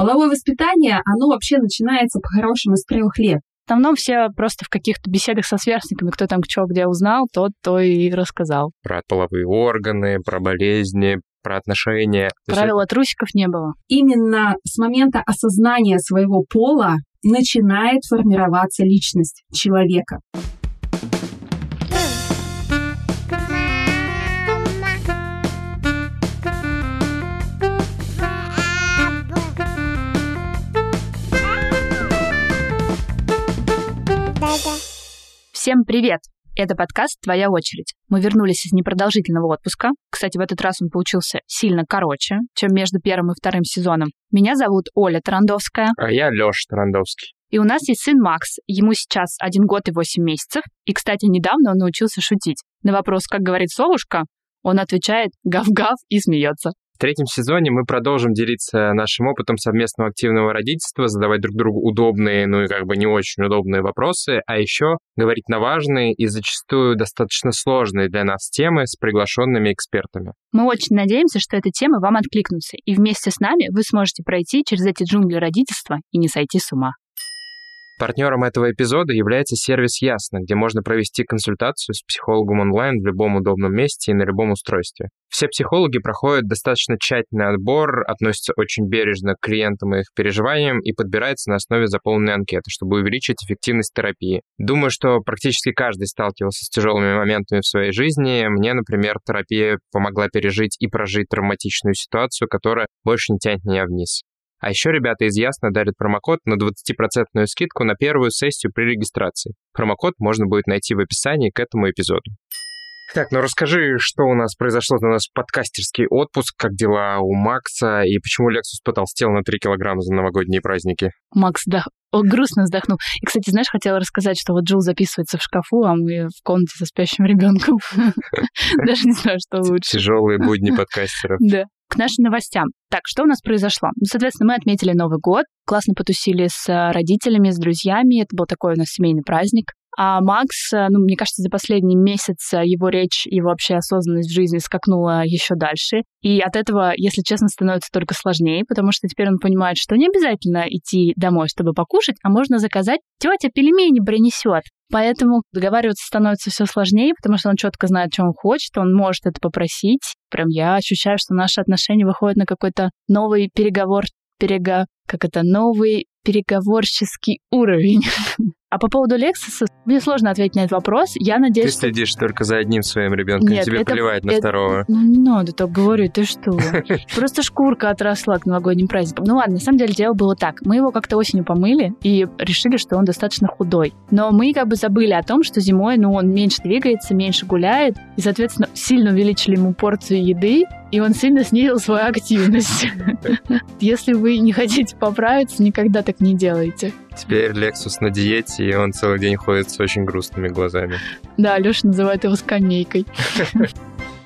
Половое воспитание, оно вообще начинается по-хорошему с трех лет. В основном все просто в каких-то беседах со сверстниками, кто там что где узнал, тот то и рассказал. Про половые органы, про болезни, про отношения. Правила есть... трусиков не было. Именно с момента осознания своего пола начинает формироваться личность человека. Всем привет! Это подкаст «Твоя очередь». Мы вернулись из непродолжительного отпуска. Кстати, в этот раз он получился сильно короче, чем между первым и вторым сезоном. Меня зовут Оля Тарандовская. А я Лёша Тарандовский. И у нас есть сын Макс. Ему сейчас один год и восемь месяцев. И, кстати, недавно он научился шутить. На вопрос, как говорит совушка, он отвечает «гав-гав» и смеется. В третьем сезоне мы продолжим делиться нашим опытом совместного активного родительства, задавать друг другу удобные, ну и как бы не очень удобные вопросы, а еще говорить на важные и зачастую достаточно сложные для нас темы с приглашенными экспертами. Мы очень надеемся, что эти темы вам откликнутся, и вместе с нами вы сможете пройти через эти джунгли родительства и не сойти с ума. Партнером этого эпизода является сервис Ясно, где можно провести консультацию с психологом онлайн в любом удобном месте и на любом устройстве. Все психологи проходят достаточно тщательный отбор, относятся очень бережно к клиентам и их переживаниям и подбирается на основе заполненной анкеты, чтобы увеличить эффективность терапии. Думаю, что практически каждый сталкивался с тяжелыми моментами в своей жизни. Мне, например, терапия помогла пережить и прожить травматичную ситуацию, которая больше не тянет меня вниз. А еще ребята из Ясно дарят промокод на 20% скидку на первую сессию при регистрации. Промокод можно будет найти в описании к этому эпизоду. Так, ну расскажи, что у нас произошло на наш подкастерский отпуск, как дела у Макса и почему Лексус потолстел на 3 килограмма за новогодние праздники? Макс, да, он грустно вздохнул. И, кстати, знаешь, хотела рассказать, что вот Джул записывается в шкафу, а мы в комнате со спящим ребенком. Даже не знаю, что лучше. Тяжелые будни подкастеров. Да к нашим новостям. Так, что у нас произошло? Ну, соответственно, мы отметили Новый год, классно потусили с э, родителями, с друзьями. Это был такой у нас семейный праздник. А Макс, э, ну, мне кажется, за последний месяц э, его речь и вообще осознанность в жизни скакнула еще дальше. И от этого, если честно, становится только сложнее, потому что теперь он понимает, что не обязательно идти домой, чтобы покушать, а можно заказать, тетя пельмени принесет. Поэтому договариваться становится все сложнее, потому что он четко знает, что он хочет, он может это попросить. Прям я ощущаю, что наши отношения выходят на какой-то новый переговор, перега, как это, новый переговорческий уровень. А по поводу Lexus, мне сложно ответить на этот вопрос. Я надеюсь, Ты следишь что... только за одним своим ребенком, Нет, тебе это, плевать на это, второго. Ну, не надо так говорить, ты что? Просто шкурка отросла к новогодним праздникам. Ну ладно, на самом деле дело было так. Мы его как-то осенью помыли и решили, что он достаточно худой. Но мы как бы забыли о том, что зимой, ну, он меньше двигается, меньше гуляет, и, соответственно, сильно увеличили ему порцию еды, и он сильно снизил свою активность. Если вы не хотите поправиться, никогда так не делайте. Теперь Лексус на диете, и он целый день ходит с очень грустными глазами. Да, Леша называет его скамейкой.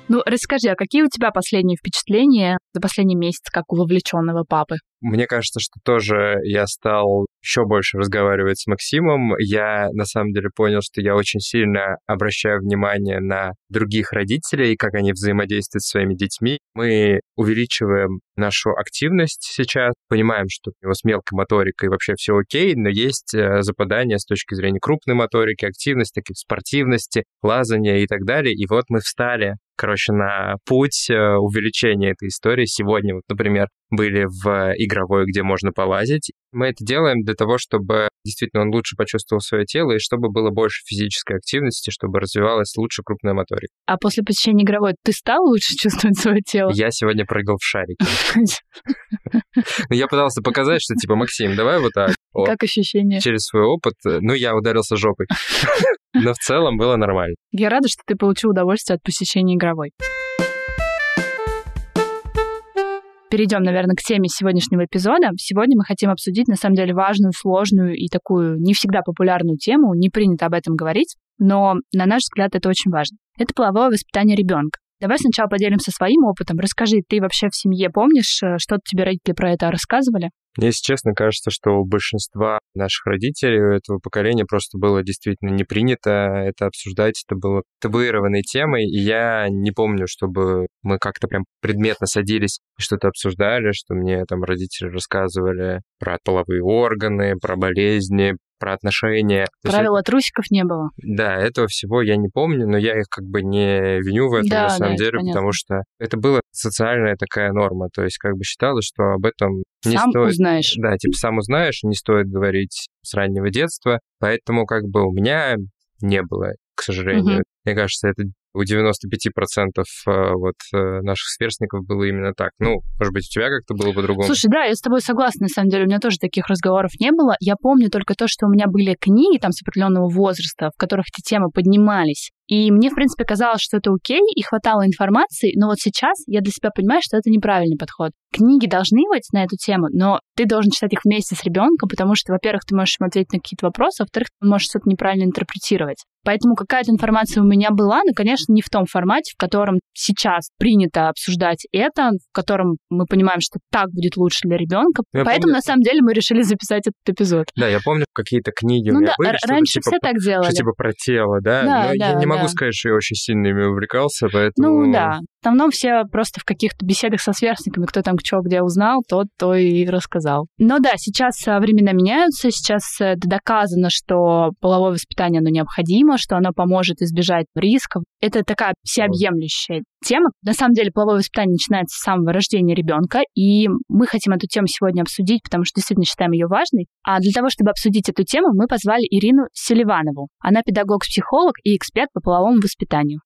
Ну, расскажи, а какие у тебя последние впечатления за последний месяц, как у вовлеченного папы? Мне кажется, что тоже я стал еще больше разговаривать с Максимом. Я на самом деле понял, что я очень сильно обращаю внимание на других родителей, как они взаимодействуют с своими детьми. Мы увеличиваем нашу активность сейчас, понимаем, что у него с мелкой моторикой вообще все окей, но есть э, западания с точки зрения крупной моторики, активности, спортивности, лазания и так далее. И вот мы встали короче, на путь э, увеличения этой истории. Сегодня, вот, например, были в игровой, где можно полазить. Мы это делаем для того, чтобы действительно он лучше почувствовал свое тело и чтобы было больше физической активности, чтобы развивалась лучше крупная моторика. А после посещения игровой ты стал лучше чувствовать свое тело? Я сегодня прыгал в шарике. Ну, я пытался показать, что типа, Максим, давай вот так. Как ощущение? Через свой опыт, ну, я ударился жопой. Но в целом было нормально. Я рада, что ты получил удовольствие от посещения игровой. перейдем, наверное, к теме сегодняшнего эпизода. Сегодня мы хотим обсудить, на самом деле, важную, сложную и такую не всегда популярную тему. Не принято об этом говорить, но, на наш взгляд, это очень важно. Это половое воспитание ребенка. Давай сначала поделимся своим опытом. Расскажи, ты вообще в семье помнишь, э, что тебе родители про это рассказывали? Если честно, кажется, что у большинства наших родителей, у этого поколения просто было действительно не принято это обсуждать, это было табуированной темой, и я не помню, чтобы мы как-то прям предметно садились и что-то обсуждали, что мне там родители рассказывали про половые органы, про болезни, про отношения. Правила есть, трусиков не было. Да, этого всего я не помню, но я их как бы не виню в этом да, на самом да, деле, понятно. потому что это была социальная такая норма, то есть как бы считалось, что об этом не сам стоит... узнаешь. Да, типа сам узнаешь, не стоит говорить с раннего детства, поэтому как бы у меня не было, к сожалению. Угу. Мне кажется, это у 95% э, вот э, наших сверстников было именно так. Ну, может быть, у тебя как-то было по-другому? Слушай, да, я с тобой согласна, на самом деле. У меня тоже таких разговоров не было. Я помню только то, что у меня были книги там с определенного возраста, в которых эти темы поднимались. И мне, в принципе, казалось, что это окей, и хватало информации, но вот сейчас я для себя понимаю, что это неправильный подход. Книги должны быть на эту тему, но ты должен читать их вместе с ребенком, потому что, во-первых, ты можешь ему ответить на какие-то вопросы, а во-вторых, ты можешь что-то неправильно интерпретировать. Поэтому какая-то информация у меня была, но, конечно, не в том формате, в котором сейчас принято обсуждать это, в котором мы понимаем, что так будет лучше для ребенка. Я Поэтому, помню... на самом деле, мы решили записать этот эпизод. Да, я помню, какие-то книги ну, у меня да, были, раньше типа, все так делали. Что типа про тело, да? да но да, я не да. могу сказать, что я очень сильно ими увлекался, поэтому... Ну да, в основном все просто в каких-то беседах со сверстниками, кто там что где узнал, тот то и рассказал. Но да, сейчас э, времена меняются, сейчас э, это доказано, что половое воспитание, оно необходимо, что оно поможет избежать рисков. Это такая всеобъемлющая тема. На самом деле половое воспитание начинается с самого рождения ребенка, и мы хотим эту тему сегодня обсудить, потому что действительно считаем ее важной. А для того, чтобы обсудить эту тему, мы позвали Ирину Селиванову. Она педагог-психолог и эксперт по половому воспитанию.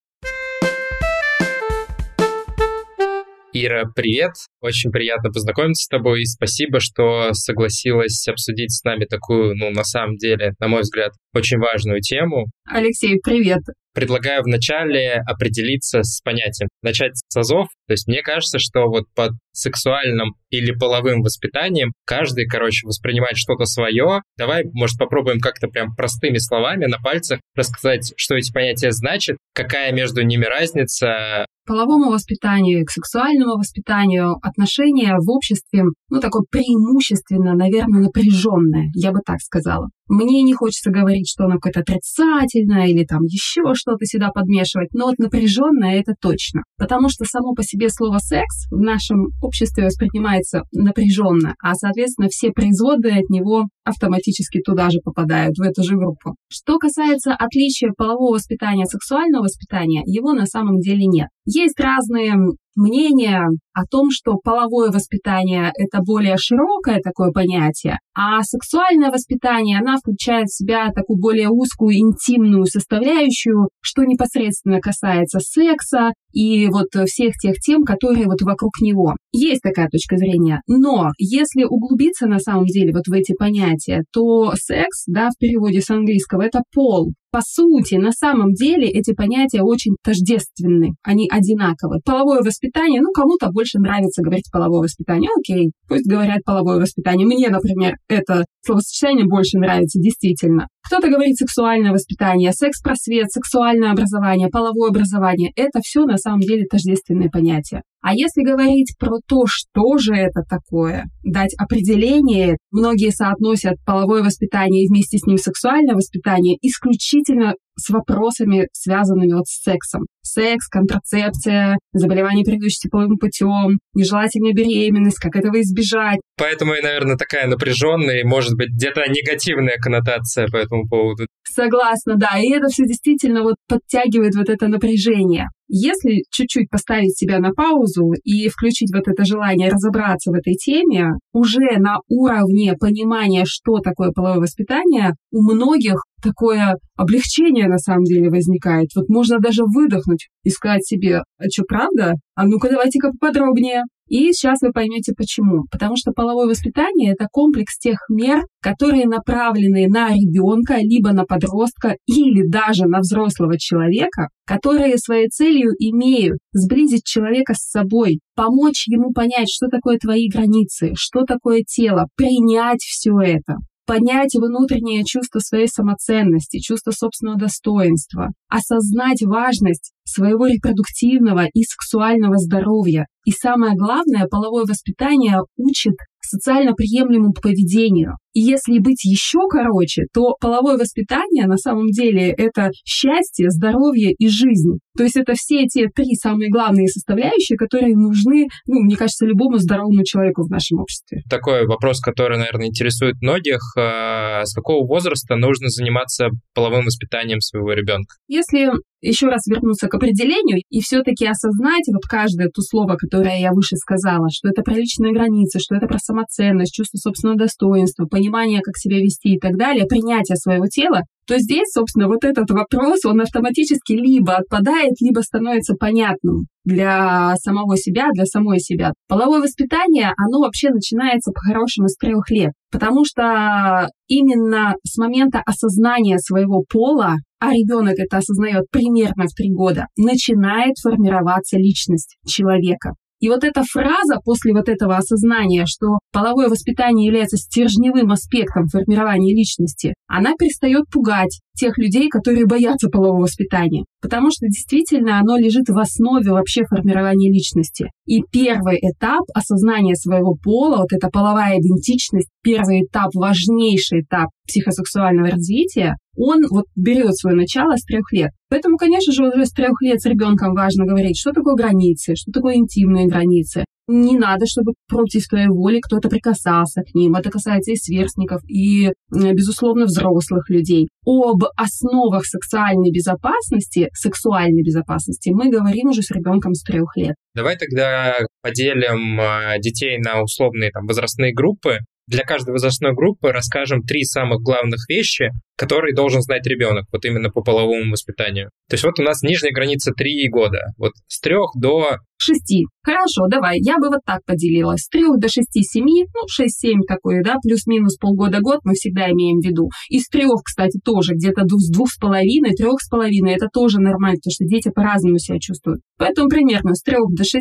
Ира, привет! Очень приятно познакомиться с тобой и спасибо, что согласилась обсудить с нами такую, ну, на самом деле, на мой взгляд, очень важную тему. Алексей, привет! Предлагаю вначале определиться с понятием, начать с азов. То есть мне кажется, что вот под сексуальным или половым воспитанием каждый, короче, воспринимает что-то свое. Давай, может, попробуем как-то прям простыми словами на пальцах рассказать, что эти понятия значат, какая между ними разница, половому воспитанию и к сексуальному воспитанию отношения в обществе, ну, такое преимущественно, наверное, напряженное, я бы так сказала. Мне не хочется говорить, что оно какое-то отрицательное или там еще что-то сюда подмешивать, но вот напряженное это точно. Потому что само по себе слово секс в нашем обществе воспринимается напряженно, а, соответственно, все производы от него автоматически туда же попадают, в эту же группу. Что касается отличия полового воспитания от сексуального воспитания, его на самом деле нет. Есть разные мнение о том, что половое воспитание — это более широкое такое понятие, а сексуальное воспитание, она включает в себя такую более узкую, интимную составляющую, что непосредственно касается секса и вот всех тех тем, которые вот вокруг него. Есть такая точка зрения. Но если углубиться на самом деле вот в эти понятия, то секс, да, в переводе с английского, это пол. По сути, на самом деле эти понятия очень тождественны, они одинаковы. Половое воспитание, ну, кому-то больше нравится говорить половое воспитание, окей, пусть говорят половое воспитание. Мне, например, это словосочетание больше нравится, действительно. Кто-то говорит сексуальное воспитание, секс-просвет, сексуальное образование, половое образование. Это все на самом деле тождественные понятия. А если говорить про то, что же это такое, дать определение, многие соотносят половое воспитание и вместе с ним сексуальное воспитание исключительно с вопросами, связанными вот с сексом. Секс, контрацепция, заболевание, передающиеся половым путем, нежелательная беременность, как этого избежать. Поэтому и, наверное, такая напряженная и, может быть, где-то негативная коннотация по этому поводу. Согласна, да. И это все действительно вот подтягивает вот это напряжение. Если чуть-чуть поставить себя на паузу и включить вот это желание разобраться в этой теме, уже на уровне понимания, что такое половое воспитание, у многих такое облегчение на самом деле возникает. Вот можно даже выдохнуть и сказать себе, а что, правда? А ну-ка давайте-ка поподробнее. И сейчас вы поймете почему. Потому что половое воспитание — это комплекс тех мер, которые направлены на ребенка, либо на подростка, или даже на взрослого человека, которые своей целью имеют сблизить человека с собой, помочь ему понять, что такое твои границы, что такое тело, принять все это. Поднять внутреннее чувство своей самоценности, чувство собственного достоинства, осознать важность своего репродуктивного и сексуального здоровья. И самое главное, половое воспитание учит социально приемлемому поведению. И если быть еще короче, то половое воспитание на самом деле это счастье, здоровье и жизнь. То есть это все те три самые главные составляющие, которые нужны, ну, мне кажется, любому здоровому человеку в нашем обществе. Такой вопрос, который, наверное, интересует многих. А, с какого возраста нужно заниматься половым воспитанием своего ребенка? Если еще раз вернуться к определению и все-таки осознать вот каждое то слово, которое я выше сказала, что это про личные границы, что это про самоценность, чувство собственного достоинства, понимание, как себя вести и так далее, принятие своего тела, то здесь, собственно, вот этот вопрос, он автоматически либо отпадает, либо становится понятным для самого себя, для самой себя. Половое воспитание, оно вообще начинается по-хорошему с трех лет, потому что именно с момента осознания своего пола, а ребенок это осознает примерно в три года, начинает формироваться личность человека. И вот эта фраза после вот этого осознания, что половое воспитание является стержневым аспектом формирования личности, она перестает пугать тех людей, которые боятся полового воспитания. Потому что действительно оно лежит в основе вообще формирования личности. И первый этап осознания своего пола, вот эта половая идентичность, первый этап, важнейший этап психосексуального развития, он вот берет свое начало с трех лет. Поэтому, конечно же, уже с трех лет с ребенком важно говорить, что такое границы, что такое интимные границы. Не надо, чтобы против твоей воли кто-то прикасался к ним. Это касается и сверстников, и, безусловно, взрослых людей. Об основах сексуальной безопасности, сексуальной безопасности мы говорим уже с ребенком с трех лет. Давай тогда поделим а, детей на условные там, возрастные группы для каждой возрастной группы расскажем три самых главных вещи, которые должен знать ребенок, вот именно по половому воспитанию. То есть вот у нас нижняя граница 3 года, вот с 3 до... 6. Хорошо, давай, я бы вот так поделила. С 3 до 6-7, ну 6-7 такое, да, плюс-минус полгода-год мы всегда имеем в виду. И с 3, кстати, тоже, где-то с 2,5, 3,5, это тоже нормально, потому что дети по-разному себя чувствуют. Поэтому примерно с 3 до 6,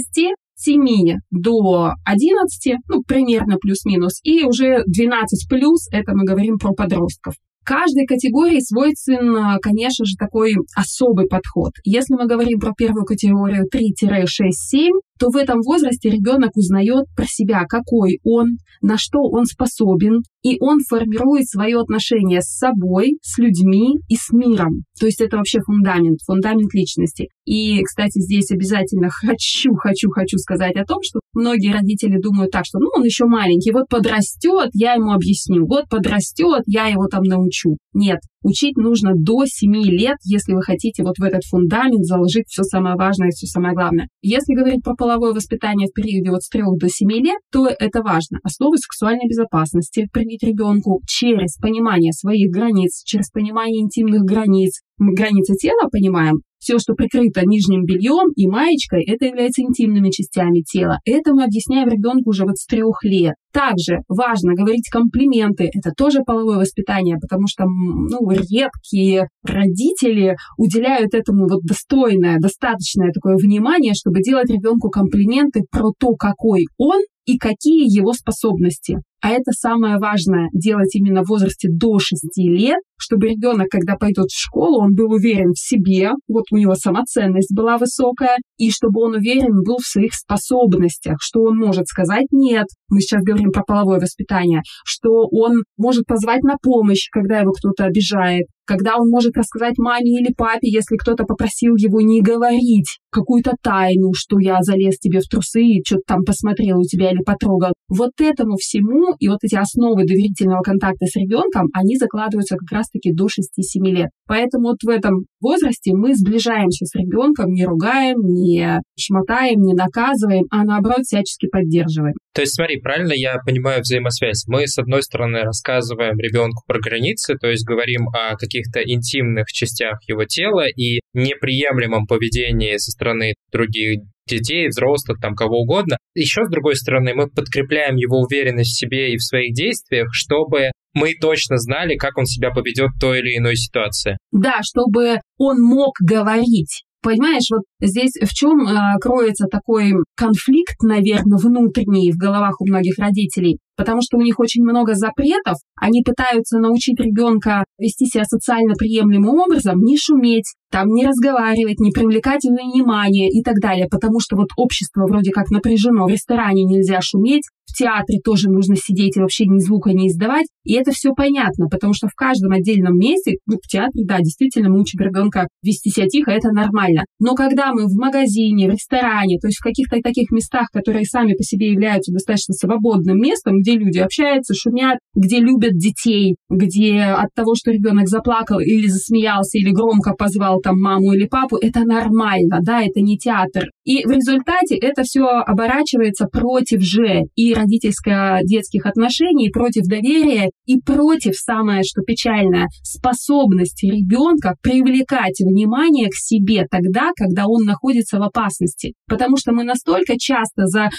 7 до 11, ну, примерно плюс-минус, и уже 12 плюс, это мы говорим про подростков. Каждой категории свойствен, конечно же, такой особый подход. Если мы говорим про первую категорию 3-6-7, то в этом возрасте ребенок узнает про себя, какой он, на что он способен, и он формирует свое отношение с собой, с людьми и с миром. То есть это вообще фундамент, фундамент личности. И, кстати, здесь обязательно хочу, хочу, хочу сказать о том, что многие родители думают так, что ну он еще маленький, вот подрастет, я ему объясню, вот подрастет, я его там научу. Нет, учить нужно до 7 лет, если вы хотите вот в этот фундамент заложить все самое важное и все самое главное. Если говорить про половое воспитание в периоде от с 3 до 7 лет, то это важно. Основы сексуальной безопасности привить ребенку через понимание своих границ, через понимание интимных границ. Мы границы тела понимаем, все, что прикрыто нижним бельем и маечкой, это является интимными частями тела. Это мы объясняем ребенку уже вот с трех лет. Также важно говорить комплименты. Это тоже половое воспитание, потому что ну, редкие родители уделяют этому вот достойное, достаточное такое внимание, чтобы делать ребенку комплименты про то, какой он и какие его способности. А это самое важное делать именно в возрасте до 6 лет, чтобы ребенок, когда пойдет в школу, он был уверен в себе, вот у него самоценность была высокая, и чтобы он уверен был в своих способностях, что он может сказать «нет», мы сейчас говорим про половое воспитание, что он может позвать на помощь, когда его кто-то обижает, когда он может рассказать маме или папе, если кто-то попросил его не говорить какую-то тайну, что я залез тебе в трусы и что-то там посмотрел у тебя или потрогал. Вот этому всему и вот эти основы доверительного контакта с ребенком, они закладываются как раз-таки до 6-7 лет. Поэтому вот в этом возрасте мы сближаемся с ребенком, не ругаем, не шмотаем, не наказываем, а наоборот всячески поддерживаем. То есть смотри, правильно я понимаю взаимосвязь? Мы, с одной стороны, рассказываем ребенку про границы, то есть говорим о каких-то интимных частях его тела и неприемлемом поведении со стороны других детей, взрослых, там кого угодно. Еще с другой стороны, мы подкрепляем его уверенность в себе и в своих действиях, чтобы мы точно знали, как он себя поведет в той или иной ситуации. Да, чтобы он мог говорить. Понимаешь, вот здесь в чем э, кроется такой конфликт, наверное, внутренний в головах у многих родителей. Потому что у них очень много запретов, они пытаются научить ребенка вести себя социально приемлемым образом, не шуметь, там не разговаривать, не привлекать внимание и так далее, потому что вот общество вроде как напряжено, в ресторане нельзя шуметь, в театре тоже нужно сидеть и вообще ни звука не издавать. И это все понятно, потому что в каждом отдельном месте, ну, в театре, да, действительно, мы учим ребенка вести себя тихо, это нормально. Но когда мы в магазине, в ресторане, то есть в каких-то таких местах, которые сами по себе являются достаточно свободным местом, где люди общаются, шумят, где любят детей, где от того, что ребенок заплакал или засмеялся, или громко позвал там маму или папу, это нормально, да, это не театр. И в результате это все оборачивается против же и родительско-детских отношений, против доверия и против, самое что печальное, способности ребенка привлекать внимание к себе тогда, когда он находится в опасности. Потому что мы настолько часто за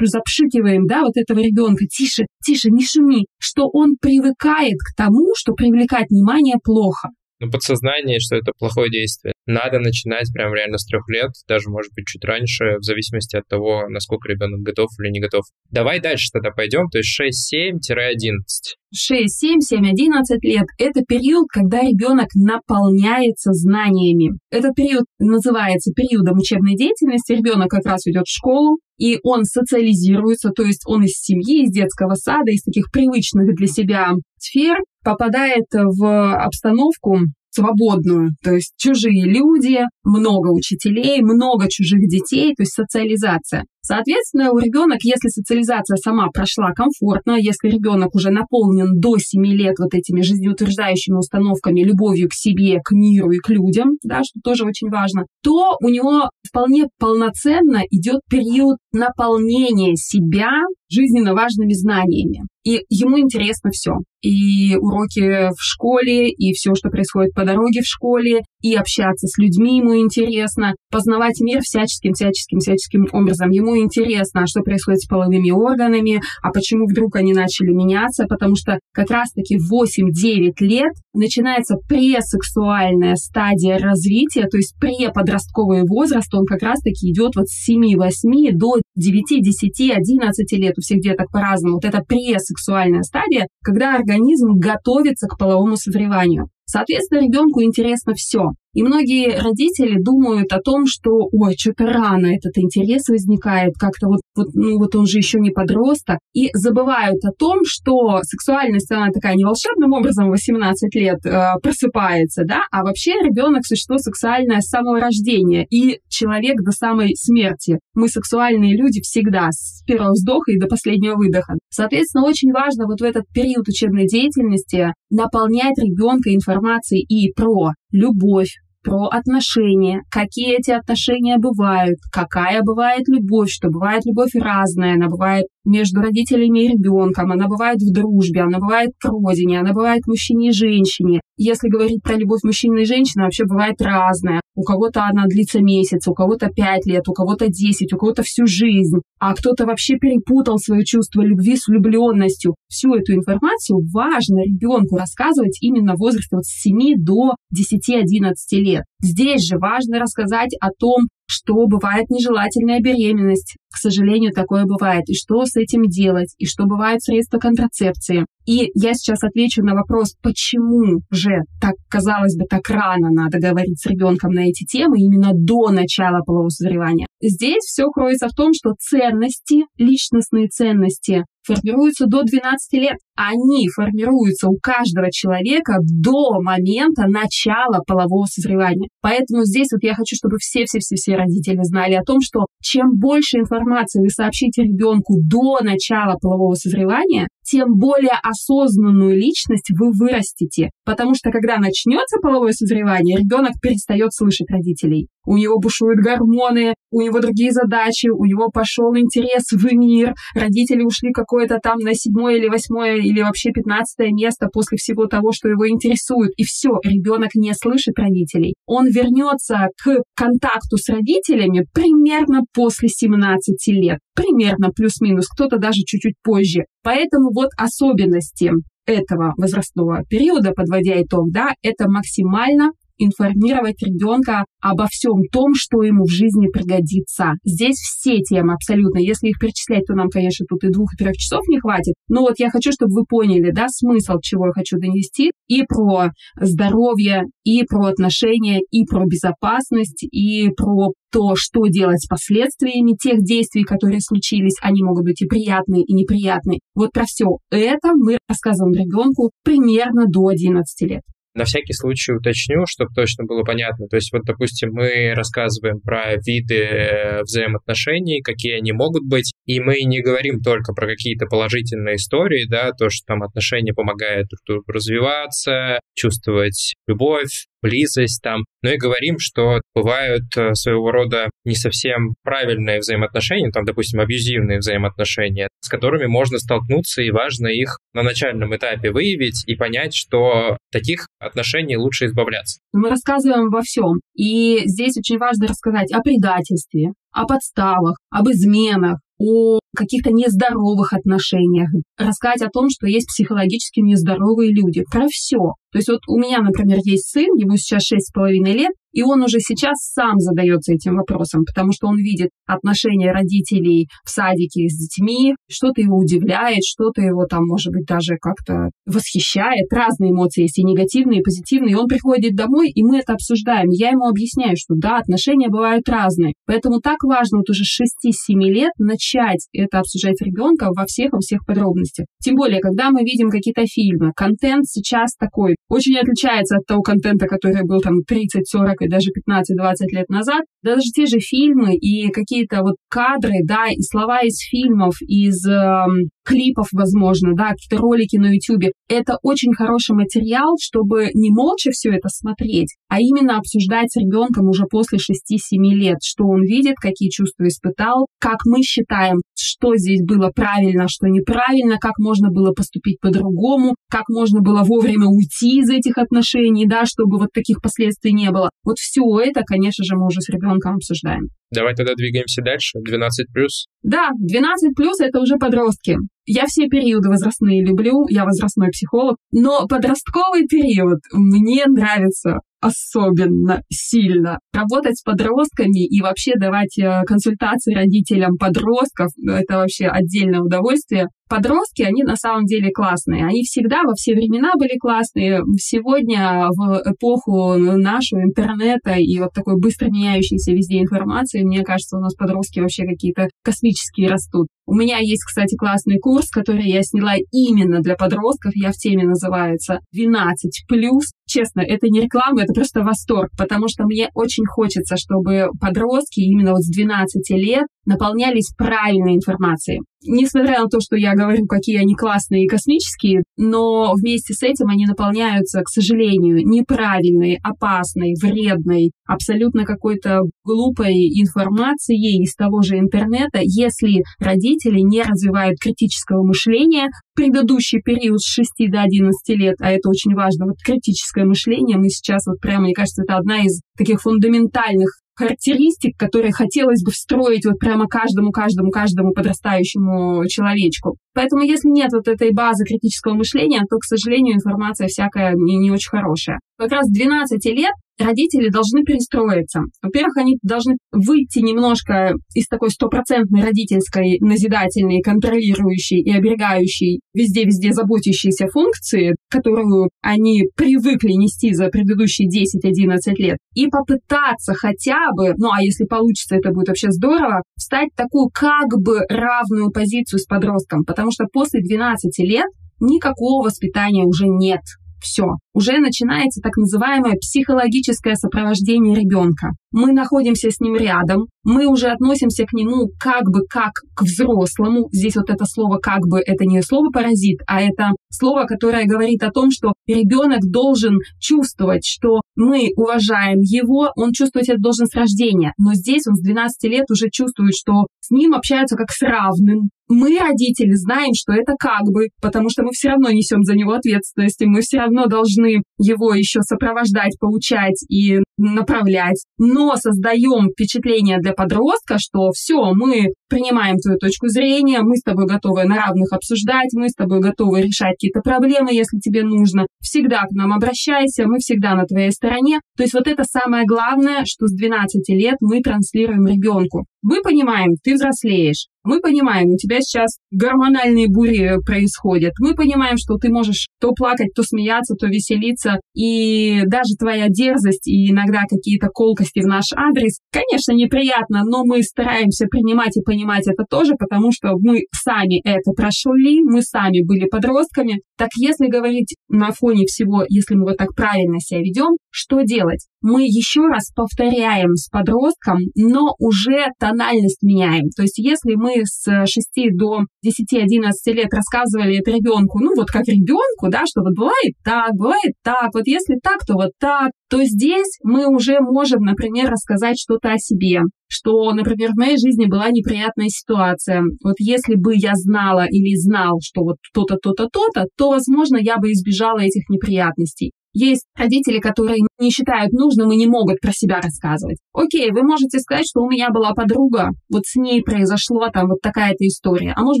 запшикиваем, да, вот этого ребенка, тише, тише, не шуми, что он привыкает к тому, что привлекать внимание плохо на подсознание, что это плохое действие. Надо начинать прям реально с трех лет, даже, может быть, чуть раньше, в зависимости от того, насколько ребенок готов или не готов. Давай дальше тогда пойдем, то есть 6-7-11. 6, 7, 7, 11 лет – это период, когда ребенок наполняется знаниями. Этот период называется периодом учебной деятельности. Ребенок как раз идет в школу, и он социализируется, то есть он из семьи, из детского сада, из таких привычных для себя сфер попадает в обстановку свободную, то есть чужие люди, много учителей, много чужих детей, то есть социализация. Соответственно, у ребенка, если социализация сама прошла комфортно, если ребенок уже наполнен до 7 лет вот этими жизнеутверждающими установками, любовью к себе, к миру и к людям, да, что тоже очень важно, то у него вполне полноценно идет период наполнения себя жизненно важными знаниями. И ему интересно все. И уроки в школе, и все, что происходит по дороге в школе, и общаться с людьми ему интересно, познавать мир всяческим, всяческим, всяческим образом. Ему интересно, а что происходит с половыми органами, а почему вдруг они начали меняться, потому что как раз-таки в 8-9 лет начинается пресексуальная стадия развития, то есть преподростковый возраст, он как раз-таки идет вот с 7-8 до 9, 10, 11 лет, у всех деток по-разному. Вот это пресексуальная стадия, когда организм готовится к половому созреванию. Соответственно, ребенку интересно все. И многие родители думают о том, что, ой, что-то рано этот интерес возникает, как-то вот, вот, ну вот он же еще не подросток, и забывают о том, что сексуальность, она такая не волшебным образом 18 лет э, просыпается, да, а вообще ребенок существо сексуальное с самого рождения, и человек до самой смерти. Мы сексуальные люди всегда, с первого вздоха и до последнего выдоха. Соответственно, очень важно вот в этот период учебной деятельности наполнять ребенка информацией и про любовь, про отношения, какие эти отношения бывают, какая бывает любовь, что бывает любовь разная, она бывает между родителями и ребенком, она бывает в дружбе, она бывает к родине, она бывает мужчине и женщине. Если говорить про любовь мужчины и женщины, вообще бывает разная. У кого-то она длится месяц, у кого-то пять лет, у кого-то десять, у кого-то всю жизнь. А кто-то вообще перепутал свое чувство любви с влюбленностью. Всю эту информацию важно ребенку рассказывать именно в возрасте от 7 до 10-11 лет. Здесь же важно рассказать о том, что бывает нежелательная беременность. К сожалению, такое бывает. И что с этим делать? И что бывают средства контрацепции? И я сейчас отвечу на вопрос, почему же так, казалось бы, так рано надо говорить с ребенком на эти темы именно до начала полового созревания. Здесь все кроется в том, что ценности, личностные ценности формируются до 12 лет. Они формируются у каждого человека до момента начала полового созревания. Поэтому здесь вот я хочу, чтобы все-все-все-все родители знали о том, что чем больше информации вы сообщите ребенку до начала полового созревания, тем более осознанную личность вы вырастите. Потому что когда начнется половое созревание, ребенок перестает слышать родителей. У него бушуют гормоны, у него другие задачи, у него пошел интерес в мир, родители ушли какое-то там на седьмое или восьмое или вообще пятнадцатое место после всего того, что его интересует. И все, ребенок не слышит родителей. Он вернется к контакту с родителями примерно после 17 лет. Примерно плюс-минус, кто-то даже чуть-чуть позже. Поэтому вот особенности этого возрастного периода, подводя итог, да, это максимально информировать ребенка обо всем том, что ему в жизни пригодится. Здесь все темы абсолютно. Если их перечислять, то нам, конечно, тут и двух, и трех часов не хватит. Но вот я хочу, чтобы вы поняли, да, смысл, чего я хочу донести, и про здоровье, и про отношения, и про безопасность, и про то, что делать с последствиями тех действий, которые случились, они могут быть и приятные, и неприятные. Вот про все это мы рассказываем ребенку примерно до 11 лет. На всякий случай уточню, чтобы точно было понятно. То есть вот, допустим, мы рассказываем про виды э, взаимоотношений, какие они могут быть, и мы не говорим только про какие-то положительные истории, да, то, что там отношения помогают друг другу развиваться, чувствовать любовь, близость там, но и говорим, что бывают э, своего рода не совсем правильные взаимоотношения, там, допустим, абьюзивные взаимоотношения, с которыми можно столкнуться, и важно их на начальном этапе выявить и понять, что таких отношений лучше избавляться. Мы рассказываем во всем. И здесь очень важно рассказать о предательстве, о подставах, об изменах, о каких-то нездоровых отношениях, рассказать о том, что есть психологически нездоровые люди, про все. То есть вот у меня, например, есть сын, ему сейчас шесть с половиной лет, и он уже сейчас сам задается этим вопросом, потому что он видит отношения родителей в садике с детьми, что-то его удивляет, что-то его там, может быть, даже как-то восхищает. Разные эмоции есть, и негативные, и позитивные. И он приходит домой, и мы это обсуждаем. Я ему объясняю, что да, отношения бывают разные. Поэтому так важно вот уже 6-7 лет начать это обсуждать ребенка во всех, во всех подробностях. Тем более, когда мы видим какие-то фильмы, контент сейчас такой очень отличается от того контента, который был там 30, 40 и даже 15-20 лет назад. Даже те же фильмы и какие-то вот кадры, да, и слова из фильмов, из э, клипов, возможно, да, какие-то ролики на YouTube. Это очень хороший материал, чтобы не молча все это смотреть, а именно обсуждать с ребенком уже после 6-7 лет, что он видит, какие чувства испытал, как мы считаем, что здесь было правильно, что неправильно, как можно было поступить по-другому, как можно было вовремя уйти из этих отношений, да, чтобы вот таких последствий не было. Все это, конечно же, мы уже с ребенком обсуждаем. Давай тогда двигаемся дальше. 12 плюс. Да, 12 плюс это уже подростки. Я все периоды возрастные люблю, я возрастной психолог, но подростковый период мне нравится особенно сильно. Работать с подростками и вообще давать э, консультации родителям подростков — это вообще отдельное удовольствие. Подростки, они на самом деле классные. Они всегда во все времена были классные. Сегодня, в эпоху нашу интернета и вот такой быстро меняющейся везде информации, мне кажется, у нас подростки вообще какие-то космические растут. У меня есть, кстати, классный курс, который я сняла именно для подростков. Я в теме называется 12 плюс. Честно, это не реклама, это просто восторг, потому что мне очень хочется, чтобы подростки именно вот с 12 лет наполнялись правильной информацией. Несмотря на то, что я говорю, какие они классные и космические, но вместе с этим они наполняются, к сожалению, неправильной, опасной, вредной, абсолютно какой-то глупой информацией из того же интернета, если родители не развивают критического мышления, предыдущий период с 6 до 11 лет, а это очень важно, вот критическое мышление, мы сейчас вот прямо, мне кажется, это одна из таких фундаментальных характеристик, которые хотелось бы встроить вот прямо каждому, каждому, каждому подрастающему человечку. Поэтому если нет вот этой базы критического мышления, то, к сожалению, информация всякая не, не очень хорошая. Как раз 12 лет родители должны перестроиться. Во-первых, они должны выйти немножко из такой стопроцентной родительской, назидательной, контролирующей и оберегающей, везде-везде заботящейся функции, которую они привыкли нести за предыдущие 10-11 лет, и попытаться хотя бы, ну а если получится, это будет вообще здорово, встать в такую как бы равную позицию с подростком, потому что после 12 лет никакого воспитания уже нет все. Уже начинается так называемое психологическое сопровождение ребенка. Мы находимся с ним рядом, мы уже относимся к нему как бы как к взрослому. Здесь вот это слово как бы это не слово паразит, а это слово, которое говорит о том, что ребенок должен чувствовать, что мы уважаем его, он чувствовать это должен с рождения. Но здесь он с 12 лет уже чувствует, что с ним общаются как с равным, мы, родители, знаем, что это как бы, потому что мы все равно несем за него ответственность, и мы все равно должны его еще сопровождать, получать и направлять. Но создаем впечатление для подростка, что все, мы принимаем твою точку зрения, мы с тобой готовы на равных обсуждать, мы с тобой готовы решать какие-то проблемы, если тебе нужно. Всегда к нам обращайся, мы всегда на твоей стороне. То есть вот это самое главное, что с 12 лет мы транслируем ребенку. Мы понимаем, ты взрослеешь. Мы понимаем, у тебя сейчас гормональные бури происходят. Мы понимаем, что ты можешь то плакать, то смеяться, то веселиться. И даже твоя дерзость и иногда какие-то колкости в наш адрес, конечно, неприятно, но мы стараемся принимать и понимать это тоже, потому что мы сами это прошли, мы сами были подростками. Так если говорить на фоне всего, если мы вот так правильно себя ведем, что делать? Мы еще раз повторяем с подростком, но уже тональность меняем. То есть если мы с 6 до 10-11 лет рассказывали это ребенку, ну вот как ребенку, да, что вот бывает так, бывает так, вот если так, то вот так, то здесь мы уже можем, например, рассказать что-то о себе, что, например, в моей жизни была неприятная ситуация. Вот если бы я знала или знал, что вот то-то, то-то, то-то, то, возможно, я бы избежала этих неприятностей. Есть родители, которые не считают нужным и не могут про себя рассказывать. Окей, вы можете сказать, что у меня была подруга, вот с ней произошло там вот такая-то история. А может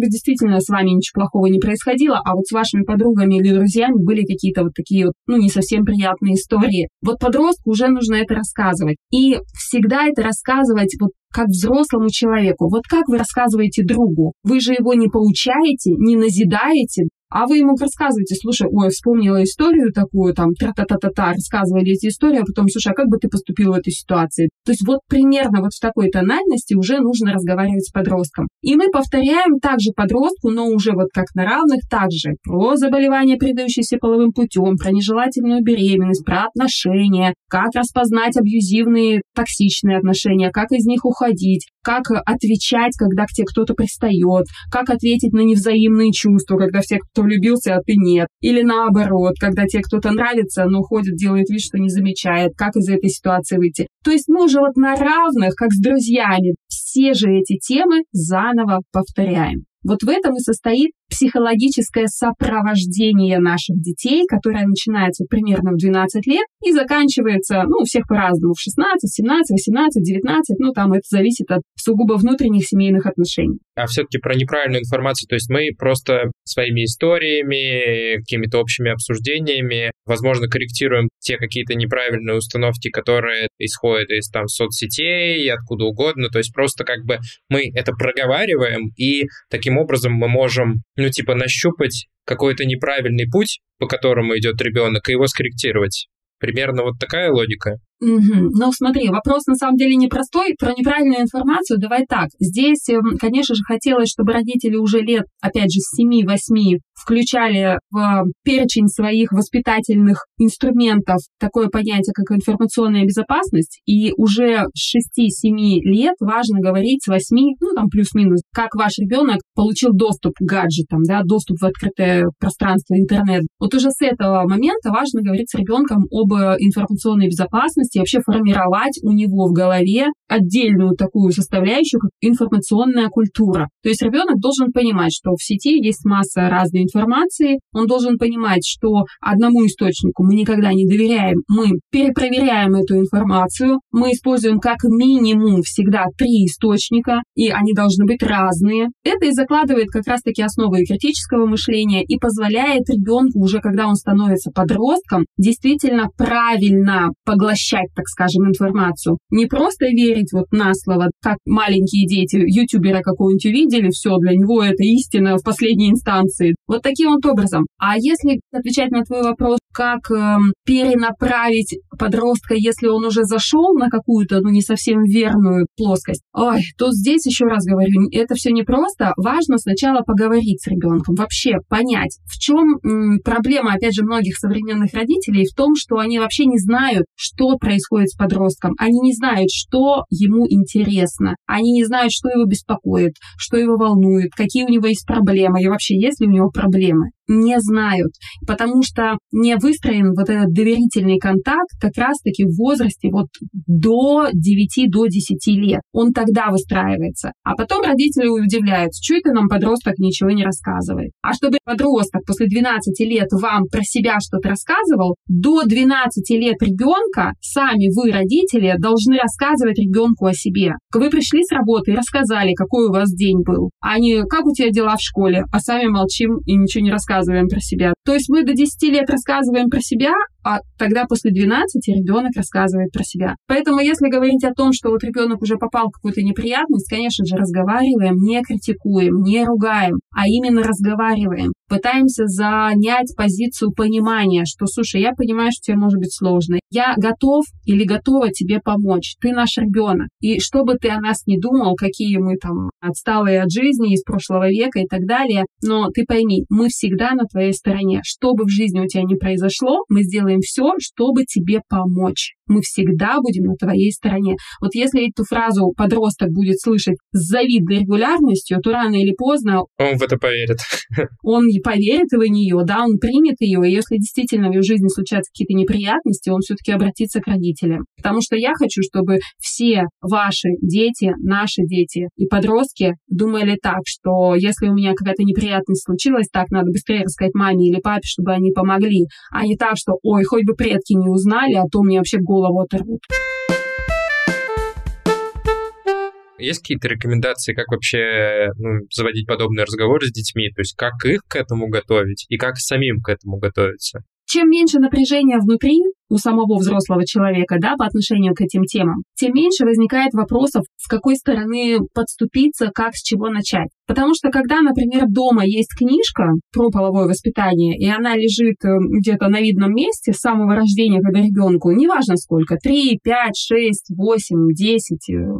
быть, действительно с вами ничего плохого не происходило, а вот с вашими подругами или друзьями были какие-то вот такие вот, ну, не совсем приятные истории. Вот подростку уже нужно это рассказывать. И всегда это рассказывать вот как взрослому человеку. Вот как вы рассказываете другу? Вы же его не поучаете, не назидаете, а вы ему рассказываете, слушай, ой, вспомнила историю такую, там, тра-та-та-та-та, рассказывали эти истории, а потом, слушай, а как бы ты поступил в этой ситуации? То есть вот примерно вот в такой тональности уже нужно разговаривать с подростком. И мы повторяем также подростку, но уже вот как на равных, также про заболевания, передающиеся половым путем, про нежелательную беременность, про отношения, как распознать абьюзивные, токсичные отношения, как из них уходить, как отвечать, когда к тебе кто-то пристает, как ответить на невзаимные чувства, когда все, кто влюбился, а ты нет. Или наоборот, когда тебе кто-то нравится, но ходит, делает вид, что не замечает, как из этой ситуации выйти. То есть мы уже вот на равных, как с друзьями, все же эти темы заново повторяем. Вот в этом и состоит психологическое сопровождение наших детей, которое начинается примерно в 12 лет и заканчивается, ну, у всех по-разному, в 16, 17, 18, 19, ну, там это зависит от сугубо внутренних семейных отношений. А все-таки про неправильную информацию, то есть мы просто своими историями, какими-то общими обсуждениями, возможно, корректируем те какие-то неправильные установки, которые исходят из там соцсетей, откуда угодно, то есть просто как бы мы это проговариваем, и таким образом мы можем ну, типа, нащупать какой-то неправильный путь, по которому идет ребенок, и его скорректировать. Примерно вот такая логика. Угу. Ну, смотри, вопрос на самом деле непростой. Про неправильную информацию давай так. Здесь, эм, конечно же, хотелось, чтобы родители уже лет, опять же, с 7-8 включали в перечень своих воспитательных инструментов такое понятие, как информационная безопасность. И уже с 6-7 лет важно говорить с 8, ну, там плюс-минус, как ваш ребенок получил доступ к гаджетам, да, доступ в открытое пространство интернет. Вот уже с этого момента важно говорить с ребенком об информационной безопасности, и вообще формировать у него в голове отдельную такую составляющую, как информационная культура. То есть ребенок должен понимать, что в сети есть масса разной информации, он должен понимать, что одному источнику мы никогда не доверяем, мы перепроверяем эту информацию, мы используем как минимум всегда три источника, и они должны быть разные. Это и закладывает как раз-таки основы критического мышления и позволяет ребенку уже, когда он становится подростком, действительно правильно поглощать проверять, так скажем, информацию. Не просто верить вот на слово, как маленькие дети ютубера какого-нибудь увидели, все, для него это истина в последней инстанции. Вот таким вот образом. А если отвечать на твой вопрос, как э, перенаправить подростка, если он уже зашел на какую-то, ну, не совсем верную плоскость, ой, то здесь еще раз говорю, это все непросто. Важно сначала поговорить с ребенком, вообще понять, в чем м, проблема, опять же, многих современных родителей в том, что они вообще не знают, что происходит с подростком. Они не знают, что ему интересно. Они не знают, что его беспокоит, что его волнует, какие у него есть проблемы и вообще есть ли у него проблемы. Не знают, потому что не выстроен вот этот доверительный контакт как раз-таки в возрасте вот до 9 до 10 лет. Он тогда выстраивается. А потом родители удивляются, что это нам подросток ничего не рассказывает. А чтобы подросток после 12 лет вам про себя что-то рассказывал, до 12 лет ребенка сами вы, родители, должны рассказывать ребенку о себе. Вы пришли с работы и рассказали, какой у вас день был, а не как у тебя дела в школе, а сами молчим и ничего не рассказываем про себя. То есть мы до 10 лет рассказываем про себя, а тогда после 12 ребенок рассказывает про себя. Поэтому если говорить о том, что вот ребенок уже попал в какую-то неприятность, конечно же, разговариваем, не критикуем, не ругаем, а именно разговариваем. Пытаемся занять позицию понимания, что, слушай, я понимаю, что тебе может быть сложно. Я готов или готова тебе помочь. Ты наш ребенок. И что бы ты о нас не думал, какие мы там отсталые от жизни из прошлого века и так далее, но ты пойми, мы всегда на твоей стороне. Что бы в жизни у тебя ни произошло, мы сделаем все, чтобы тебе помочь мы всегда будем на твоей стороне. Вот если эту фразу подросток будет слышать с завидной регулярностью, то рано или поздно... Он в это поверит. Он поверит в нее, да, он примет ее, и если действительно в ее жизни случаются какие-то неприятности, он все-таки обратится к родителям. Потому что я хочу, чтобы все ваши дети, наши дети и подростки думали так, что если у меня какая-то неприятность случилась, так надо быстрее рассказать маме или папе, чтобы они помогли, а не так, что, ой, хоть бы предки не узнали, а то мне вообще голову голову оторвут. Есть какие-то рекомендации, как вообще ну, заводить подобные разговоры с детьми? То есть как их к этому готовить и как самим к этому готовиться? Чем меньше напряжения внутри, у самого взрослого человека, да, по отношению к этим темам, тем меньше возникает вопросов, с какой стороны подступиться, как с чего начать. Потому что когда, например, дома есть книжка про половое воспитание, и она лежит э, где-то на видном месте с самого рождения, когда ребенку, неважно сколько, 3, 5, 6, 8, 10,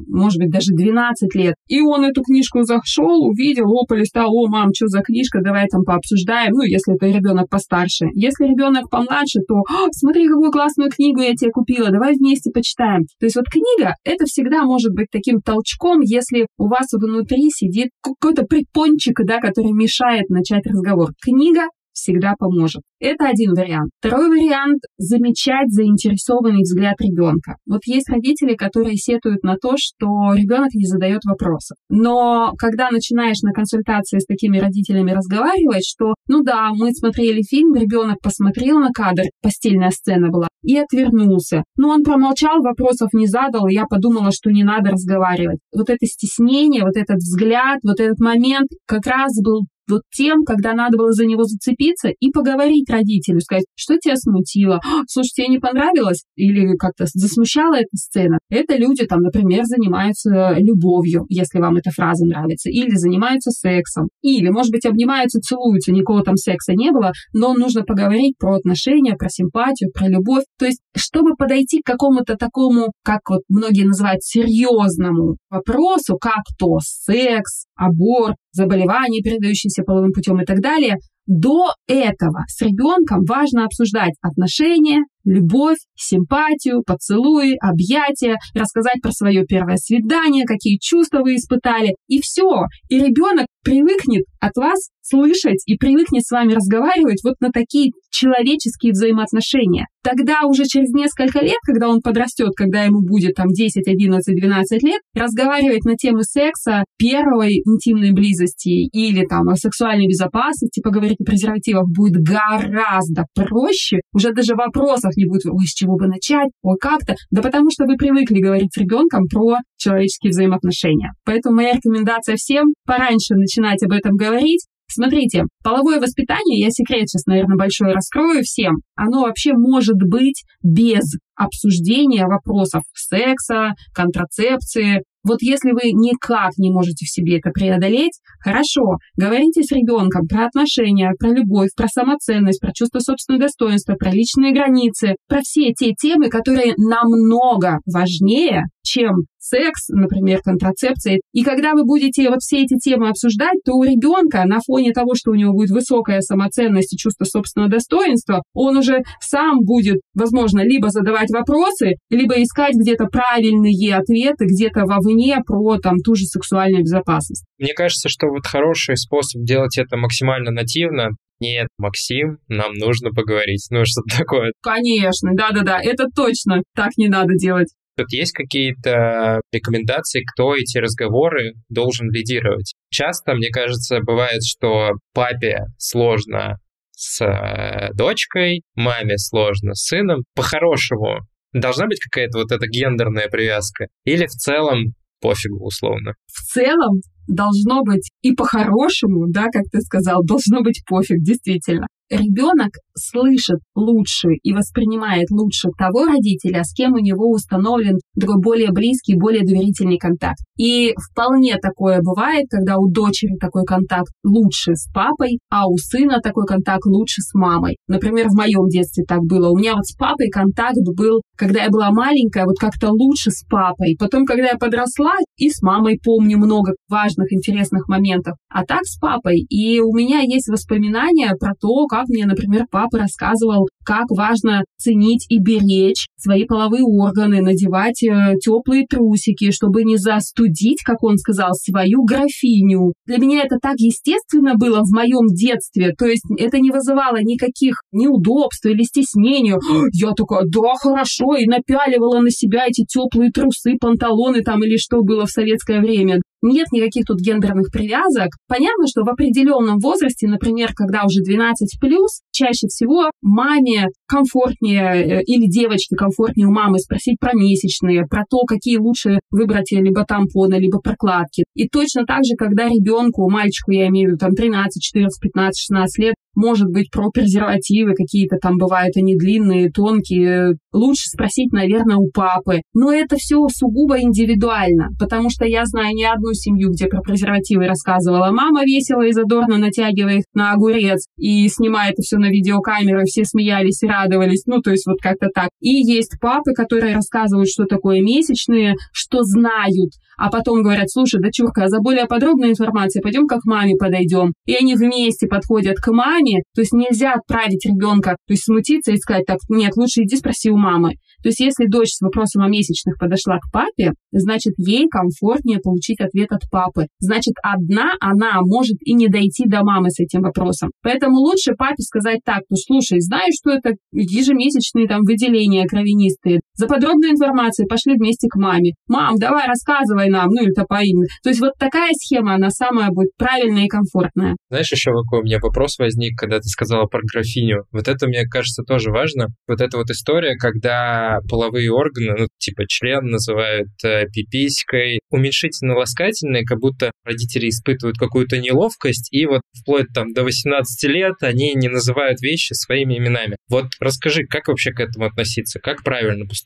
может быть, даже 12 лет, и он эту книжку зашел, увидел, о, полистал, о, мам, что за книжка, давай там пообсуждаем, ну, если это ребенок постарше. Если ребенок помладше, то, смотри, какую классную книгу я тебе купила, давай вместе почитаем. То есть вот книга, это всегда может быть таким толчком, если у вас внутри сидит какой-то припончик, да, который мешает начать разговор. Книга всегда поможет. Это один вариант. Второй вариант – замечать заинтересованный взгляд ребенка. Вот есть родители, которые сетуют на то, что ребенок не задает вопросов. Но когда начинаешь на консультации с такими родителями разговаривать, что, ну да, мы смотрели фильм, ребенок посмотрел на кадр, постельная сцена была, и отвернулся. Но он промолчал, вопросов не задал, и я подумала, что не надо разговаривать. Вот это стеснение, вот этот взгляд, вот этот момент как раз был вот тем, когда надо было за него зацепиться и поговорить родителю, сказать, что тебя смутило, «А, слушай, тебе не понравилось или как-то засмущала эта сцена. Это люди, там, например, занимаются любовью, если вам эта фраза нравится, или занимаются сексом, или, может быть, обнимаются, целуются, никакого там секса не было, но нужно поговорить про отношения, про симпатию, про любовь. То есть, чтобы подойти к какому-то такому, как вот многие называют, серьезному вопросу, как то секс, аборт, заболевания, передающиеся половым путем и так далее, до этого с ребенком важно обсуждать отношения, любовь, симпатию, поцелуи, объятия, рассказать про свое первое свидание, какие чувства вы испытали, и все. И ребенок привыкнет от вас слышать и привыкнет с вами разговаривать вот на такие человеческие взаимоотношения. Тогда уже через несколько лет, когда он подрастет, когда ему будет там 10, 11, 12 лет, разговаривать на темы секса, первой интимной близости или там о сексуальной безопасности, поговорить о презервативах будет гораздо проще. Уже даже вопросов будет, ой, с чего бы начать, ой, как-то. Да потому что вы привыкли говорить с ребенком про человеческие взаимоотношения. Поэтому моя рекомендация всем пораньше начинать об этом говорить, Смотрите, половое воспитание, я секрет сейчас, наверное, большой раскрою всем, оно вообще может быть без обсуждения вопросов секса, контрацепции, вот если вы никак не можете в себе это преодолеть, хорошо, говорите с ребенком про отношения, про любовь, про самоценность, про чувство собственного достоинства, про личные границы, про все те темы, которые намного важнее, чем секс, например, контрацепция. И когда вы будете вот все эти темы обсуждать, то у ребенка на фоне того, что у него будет высокая самоценность и чувство собственного достоинства, он уже сам будет, возможно, либо задавать вопросы, либо искать где-то правильные ответы, где-то вовне про там ту же сексуальную безопасность. Мне кажется, что вот хороший способ делать это максимально нативно нет, Максим, нам нужно поговорить. Ну, что-то такое. Конечно, да-да-да, это точно так не надо делать. Тут есть какие-то рекомендации, кто эти разговоры должен лидировать? Часто, мне кажется, бывает, что папе сложно с э, дочкой, маме сложно с сыном. По-хорошему, должна быть какая-то вот эта гендерная привязка? Или в целом пофигу условно? В целом должно быть и по-хорошему, да, как ты сказал, должно быть пофиг, действительно ребенок слышит лучше и воспринимает лучше того родителя, с кем у него установлен другой более близкий, более доверительный контакт. И вполне такое бывает, когда у дочери такой контакт лучше с папой, а у сына такой контакт лучше с мамой. Например, в моем детстве так было. У меня вот с папой контакт был, когда я была маленькая, вот как-то лучше с папой. Потом, когда я подросла, и с мамой помню много важных, интересных моментов. А так с папой. И у меня есть воспоминания про то, как мне, например, папа рассказывал, как важно ценить и беречь свои половые органы, надевать э, теплые трусики, чтобы не застудить, как он сказал, свою графиню. Для меня это так естественно было в моем детстве, то есть это не вызывало никаких неудобств или стеснения. Я такая, да, хорошо, и напяливала на себя эти теплые трусы, панталоны там или что было в советское время. Нет никаких тут гендерных привязок. Понятно, что в определенном возрасте, например, когда уже 12 плюс, чаще всего маме комфортнее э, или девочке комфортнее у мамы спросить про месячные, про то, какие лучше выбрать либо тампоны, либо прокладки. И точно так же, когда ребенку, мальчику, я имею в виду, там 13, 14, 15, 16 лет, может быть, про презервативы какие-то там бывают, они длинные, тонкие. Лучше спросить, наверное, у папы. Но это все сугубо индивидуально, потому что я знаю не одну семью, где про презервативы рассказывала мама весело и задорно, натягивая их на огурец и снимая это все на видеокамеру, все смеялись и радовались. Ну, то есть вот как-то так. И есть папы, которые рассказывают, что такое месячные, что знают, а потом говорят, слушай, дочурка, а за более подробной информацией пойдем как маме подойдем. И они вместе подходят к маме, то есть нельзя отправить ребенка, то есть смутиться и сказать, так, нет, лучше иди спроси у мамы. То есть если дочь с вопросом о месячных подошла к папе, значит, ей комфортнее получить ответ от папы. Значит, одна она может и не дойти до мамы с этим вопросом. Поэтому лучше папе сказать так, ну слушай, знаешь, что это ежемесячные там выделения кровянистые? За подробную информацию пошли вместе к маме. Мам, давай рассказывай нам, ну или то по имени. То есть вот такая схема, она самая будет правильная и комфортная. Знаешь, еще какой у меня вопрос возник, когда ты сказала про графиню. Вот это, мне кажется, тоже важно. Вот эта вот история, когда половые органы, ну, типа член называют э, пиписькой, уменьшительно-ласкательные, как будто родители испытывают какую-то неловкость, и вот вплоть там до 18 лет они не называют вещи своими именами. Вот расскажи, как вообще к этому относиться, как правильно поступать?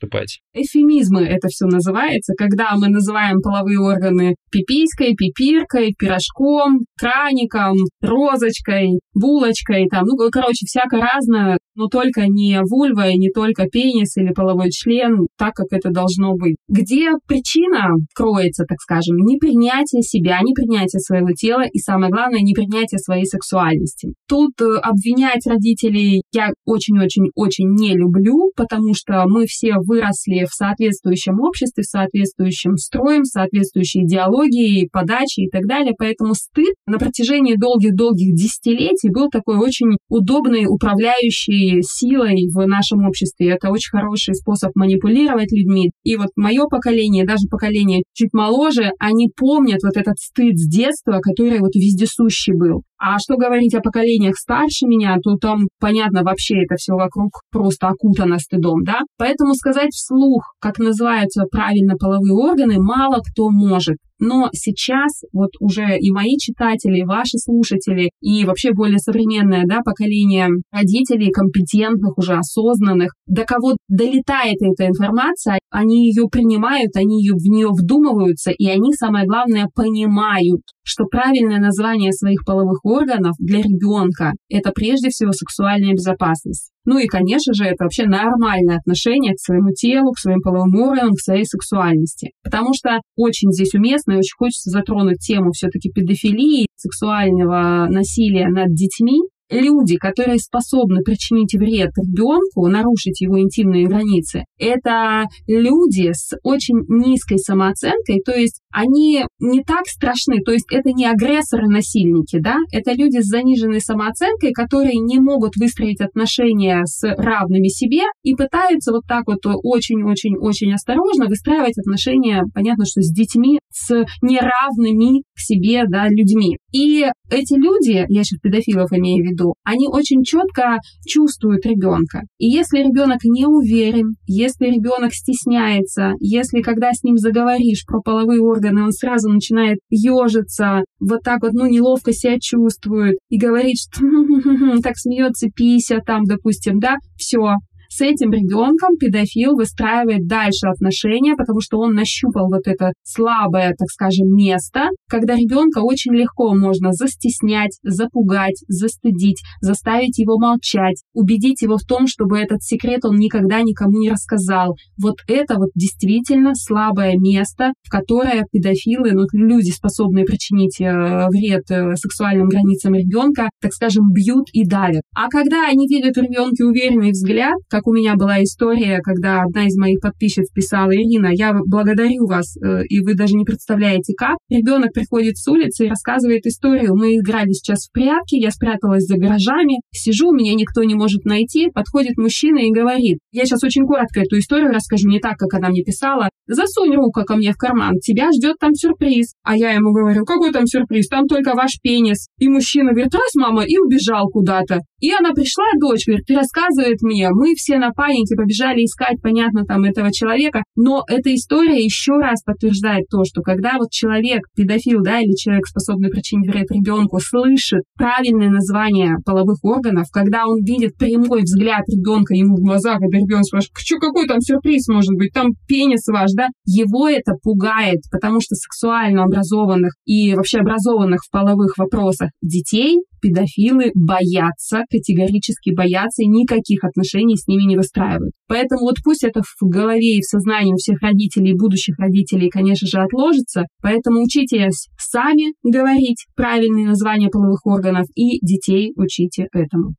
Эфемизмы это все называется, когда мы называем половые органы пиписькой, пипиркой, пирожком, краником, розочкой, булочкой, там, ну, короче, всяко разное, но только не вульва и не только пенис или половой половой член так, как это должно быть. Где причина кроется, так скажем, непринятие себя, непринятие своего тела и, самое главное, непринятие своей сексуальности. Тут э, обвинять родителей я очень-очень-очень не люблю, потому что мы все выросли в соответствующем обществе, в соответствующем строем, в соответствующей идеологии, подаче и так далее. Поэтому стыд на протяжении долгих-долгих десятилетий был такой очень удобной управляющей силой в нашем обществе. Это очень хороший способ манипулировать людьми. И вот мое поколение, даже поколение чуть моложе, они помнят вот этот стыд с детства, который вот вездесущий был. А что говорить о поколениях старше меня, то там, понятно, вообще это все вокруг просто окутано стыдом, да? Поэтому сказать вслух, как называются правильно половые органы, мало кто может. Но сейчас вот уже и мои читатели, и ваши слушатели, и вообще более современное да, поколение родителей, компетентных, уже осознанных, до кого долетает эта информация, они ее принимают, они ее, в нее вдумываются, и они, самое главное, понимают, что правильное название своих половых органов для ребенка – это прежде всего сексуальная безопасность. Ну и, конечно же, это вообще нормальное отношение к своему телу, к своим половым органам, к своей сексуальности. Потому что очень здесь уместно и очень хочется затронуть тему все-таки педофилии, сексуального насилия над детьми, люди, которые способны причинить вред ребенку, нарушить его интимные границы, это люди с очень низкой самооценкой, то есть они не так страшны, то есть это не агрессоры-насильники, да, это люди с заниженной самооценкой, которые не могут выстроить отношения с равными себе и пытаются вот так вот очень-очень-очень осторожно выстраивать отношения, понятно, что с детьми, с неравными к себе, да, людьми. И эти люди, я сейчас педофилов имею в виду, они очень четко чувствуют ребенка. И если ребенок не уверен, если ребенок стесняется, если когда с ним заговоришь про половые органы, он сразу начинает ежиться, вот так вот, ну, неловко себя чувствует и говорит, что так смеется пися там, допустим, да, все, с этим ребенком педофил выстраивает дальше отношения, потому что он нащупал вот это слабое, так скажем, место, когда ребенка очень легко можно застеснять, запугать, застыдить, заставить его молчать, убедить его в том, чтобы этот секрет он никогда никому не рассказал. Вот это вот действительно слабое место, в которое педофилы, ну, люди, способные причинить э, вред э, сексуальным границам ребенка, так скажем, бьют и давят. А когда они видят в ребенке уверенный взгляд, как у меня была история, когда одна из моих подписчиц писала, Ирина, я благодарю вас, э, и вы даже не представляете как. Ребенок приходит с улицы и рассказывает историю. Мы играли сейчас в прятки, я спряталась за гаражами, сижу, меня никто не может найти, подходит мужчина и говорит, я сейчас очень коротко эту историю расскажу, не так, как она мне писала, засунь руку ко мне в карман, тебя ждет там сюрприз. А я ему говорю, какой там сюрприз, там только ваш пенис. И мужчина говорит, раз, мама, и убежал куда-то. И она пришла, дочь, говорит, ты рассказывает мне, мы все все на панике побежали искать, понятно, там этого человека. Но эта история еще раз подтверждает то, что когда вот человек, педофил, да, или человек, способный причинить вред ребенку, слышит правильное название половых органов, когда он видит прямой взгляд ребенка ему в глаза, когда ребенок спрашивает, что какой там сюрприз может быть, там пенис ваш, да, его это пугает, потому что сексуально образованных и вообще образованных в половых вопросах детей педофилы боятся, категорически боятся и никаких отношений с ними не выстраивают. Поэтому вот пусть это в голове и в сознании у всех родителей и будущих родителей, конечно же, отложится. Поэтому учитесь сами говорить правильные названия половых органов и детей учите этому.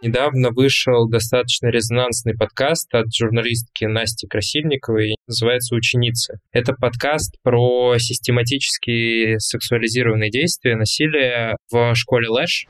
Недавно вышел достаточно резонансный подкаст от журналистки Насти Красильниковой, называется «Ученицы». Это подкаст про систематические сексуализированные действия, насилие в школе Лэш.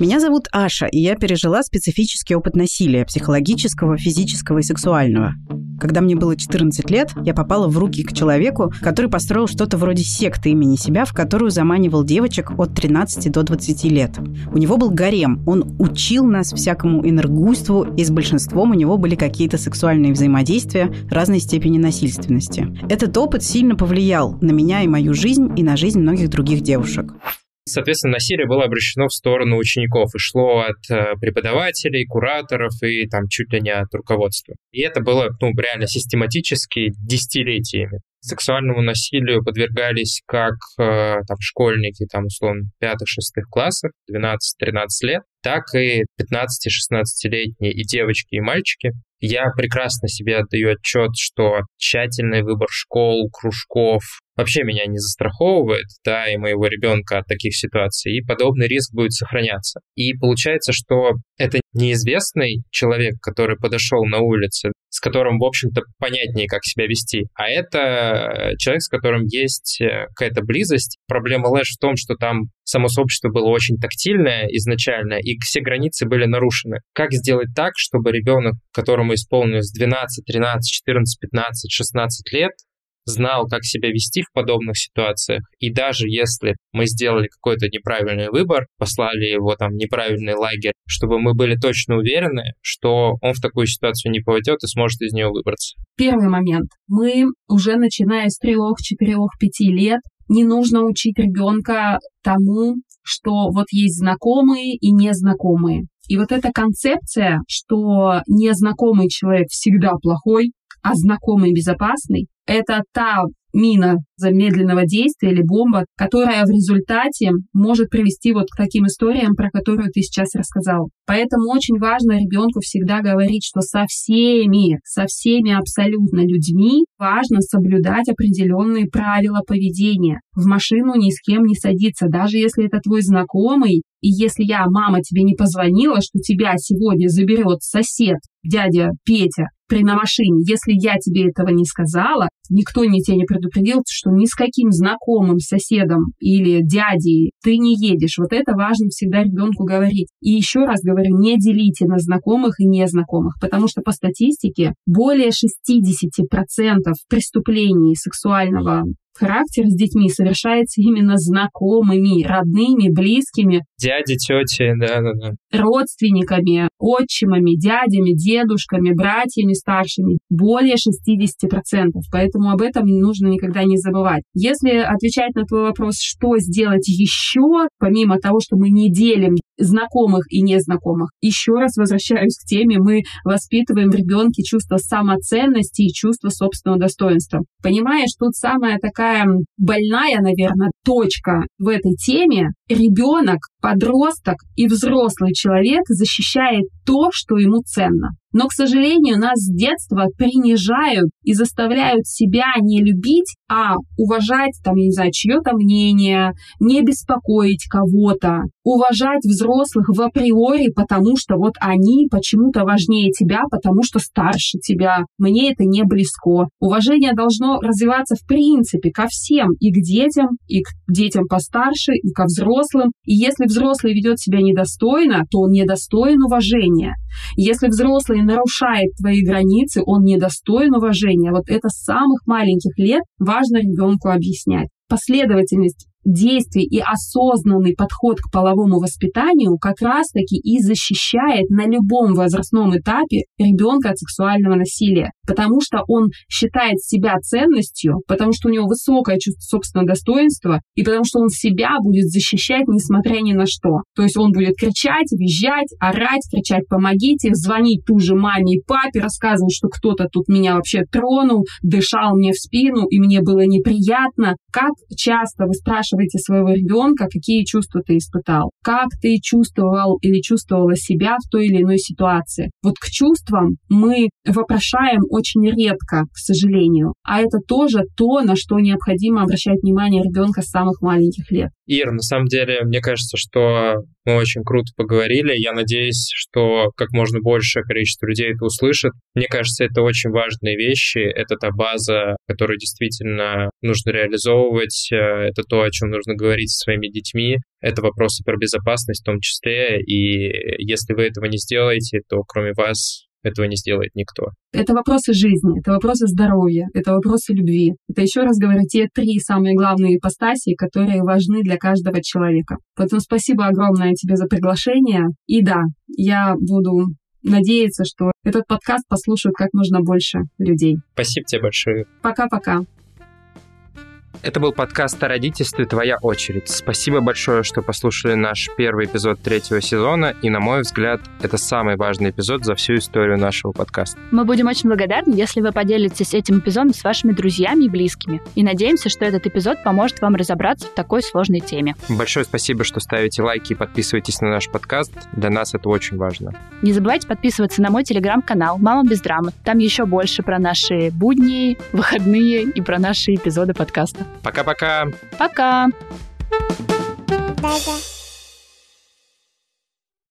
Меня зовут Аша, и я пережила специфический опыт насилия, психологического, физического и сексуального. Когда мне было 14 лет, я попала в руки к человеку, который построил что-то вроде секты имени себя, в которую заманивал девочек от 13 до 20 лет. У него был гарем, он учил нас всякому энергуйству, и с большинством у него были какие-то сексуальные взаимодействия разной степени насильственности. Этот опыт сильно повлиял на меня и мою жизнь, и на жизнь многих других девушек. Соответственно, насилие было обращено в сторону учеников и шло от э, преподавателей, кураторов и там чуть ли не от руководства. И это было, ну, реально систематически десятилетиями. Сексуальному насилию подвергались как э, там школьники, там, условно, 5-6 классах, 12-13 лет, так и 15-16-летние и девочки, и мальчики. Я прекрасно себе отдаю отчет, что тщательный выбор школ, кружков вообще меня не застраховывает, да, и моего ребенка от таких ситуаций, и подобный риск будет сохраняться. И получается, что это неизвестный человек, который подошел на улице, с которым, в общем-то, понятнее, как себя вести, а это человек, с которым есть э, какая-то близость. Проблема Лэш в том, что там само сообщество было очень тактильное изначально, и все границы были нарушены. Как сделать так, чтобы ребенок, которому исполнилось 12, 13, 14, 15, 16 лет, знал, как себя вести в подобных ситуациях. И даже если мы сделали какой-то неправильный выбор, послали его там неправильный лагерь, чтобы мы были точно уверены, что он в такую ситуацию не поведет и сможет из нее выбраться. Первый момент. Мы уже начиная с трех, четырех, пяти лет не нужно учить ребенка тому, что вот есть знакомые и незнакомые. И вот эта концепция, что незнакомый человек всегда плохой, а знакомый безопасный, это та мина замедленного действия или бомба, которая в результате может привести вот к таким историям, про которые ты сейчас рассказал. Поэтому очень важно ребенку всегда говорить, что со всеми, со всеми абсолютно людьми важно соблюдать определенные правила поведения. В машину ни с кем не садиться, даже если это твой знакомый, и если я, мама, тебе не позвонила, что тебя сегодня заберет сосед, дядя Петя, при на машине, если я тебе этого не сказала, никто не тебя не предупредил, что ни с каким знакомым соседом или дядей ты не едешь. Вот это важно всегда ребенку говорить. И еще раз говорю, не делите на знакомых и незнакомых, потому что по статистике более 60% преступлений сексуального характер с детьми совершается именно знакомыми, родными, близкими. Дяди, тети, да-да-да. Родственниками, отчимами, дядями, дедушками, братьями старшими. Более 60%. Поэтому об этом нужно никогда не забывать. Если отвечать на твой вопрос, что сделать еще, помимо того, что мы не делим знакомых и незнакомых, еще раз возвращаюсь к теме, мы воспитываем в ребенке чувство самоценности и чувство собственного достоинства. Понимаешь, тут самая такая больная, наверное, точка в этой теме. Ребенок, подросток и взрослый человек защищает то, что ему ценно. Но, к сожалению, нас с детства принижают и заставляют себя не любить, а уважать, там, я не знаю, чье-то мнение, не беспокоить кого-то, уважать взрослых в априори, потому что вот они почему-то важнее тебя, потому что старше тебя. Мне это не близко. Уважение должно развиваться в принципе ко всем, и к детям, и к детям постарше, и ко взрослым. И если взрослый ведет себя недостойно, то он недостоин уважения. Если взрослый нарушает твои границы, он недостоин уважения. Вот это с самых маленьких лет важно ребенку объяснять. Последовательность действий и осознанный подход к половому воспитанию как раз-таки и защищает на любом возрастном этапе ребенка от сексуального насилия, потому что он считает себя ценностью, потому что у него высокое чувство собственного достоинства, и потому что он себя будет защищать, несмотря ни на что. То есть он будет кричать, визжать, орать, кричать «помогите», звонить ту же маме и папе, рассказывать, что кто-то тут меня вообще тронул, дышал мне в спину, и мне было неприятно. Как часто вы спрашиваете спрашиваете своего ребенка, какие чувства ты испытал, как ты чувствовал или чувствовала себя в той или иной ситуации. Вот к чувствам мы вопрошаем очень редко, к сожалению. А это тоже то, на что необходимо обращать внимание ребенка с самых маленьких лет. Ир, на самом деле, мне кажется, что мы очень круто поговорили. Я надеюсь, что как можно большее количество людей это услышит. Мне кажется, это очень важные вещи. Это та база, которую действительно нужно реализовывать. Э, это то, о чем нужно говорить со своими детьми. Это вопросы про безопасность в том числе. И если вы этого не сделаете, то кроме вас этого не сделает никто. Это вопросы жизни, это вопросы здоровья, это вопросы любви. Это еще раз говорю, те три самые главные ипостаси, которые важны для каждого человека. Поэтому спасибо огромное тебе за приглашение. И да, я буду надеяться, что этот подкаст послушают как можно больше людей. Спасибо тебе большое. Пока-пока. Это был подкаст о родительстве «Твоя очередь». Спасибо большое, что послушали наш первый эпизод третьего сезона, и, на мой взгляд, это самый важный эпизод за всю историю нашего подкаста. Мы будем очень благодарны, если вы поделитесь этим эпизодом с вашими друзьями и близкими, и надеемся, что этот эпизод поможет вам разобраться в такой сложной теме. Большое спасибо, что ставите лайки и подписываетесь на наш подкаст. Для нас это очень важно. Не забывайте подписываться на мой телеграм-канал «Мама без драмы». Там еще больше про наши будни, выходные и про наши эпизоды подкаста. Пока-пока. Пока. Да-да.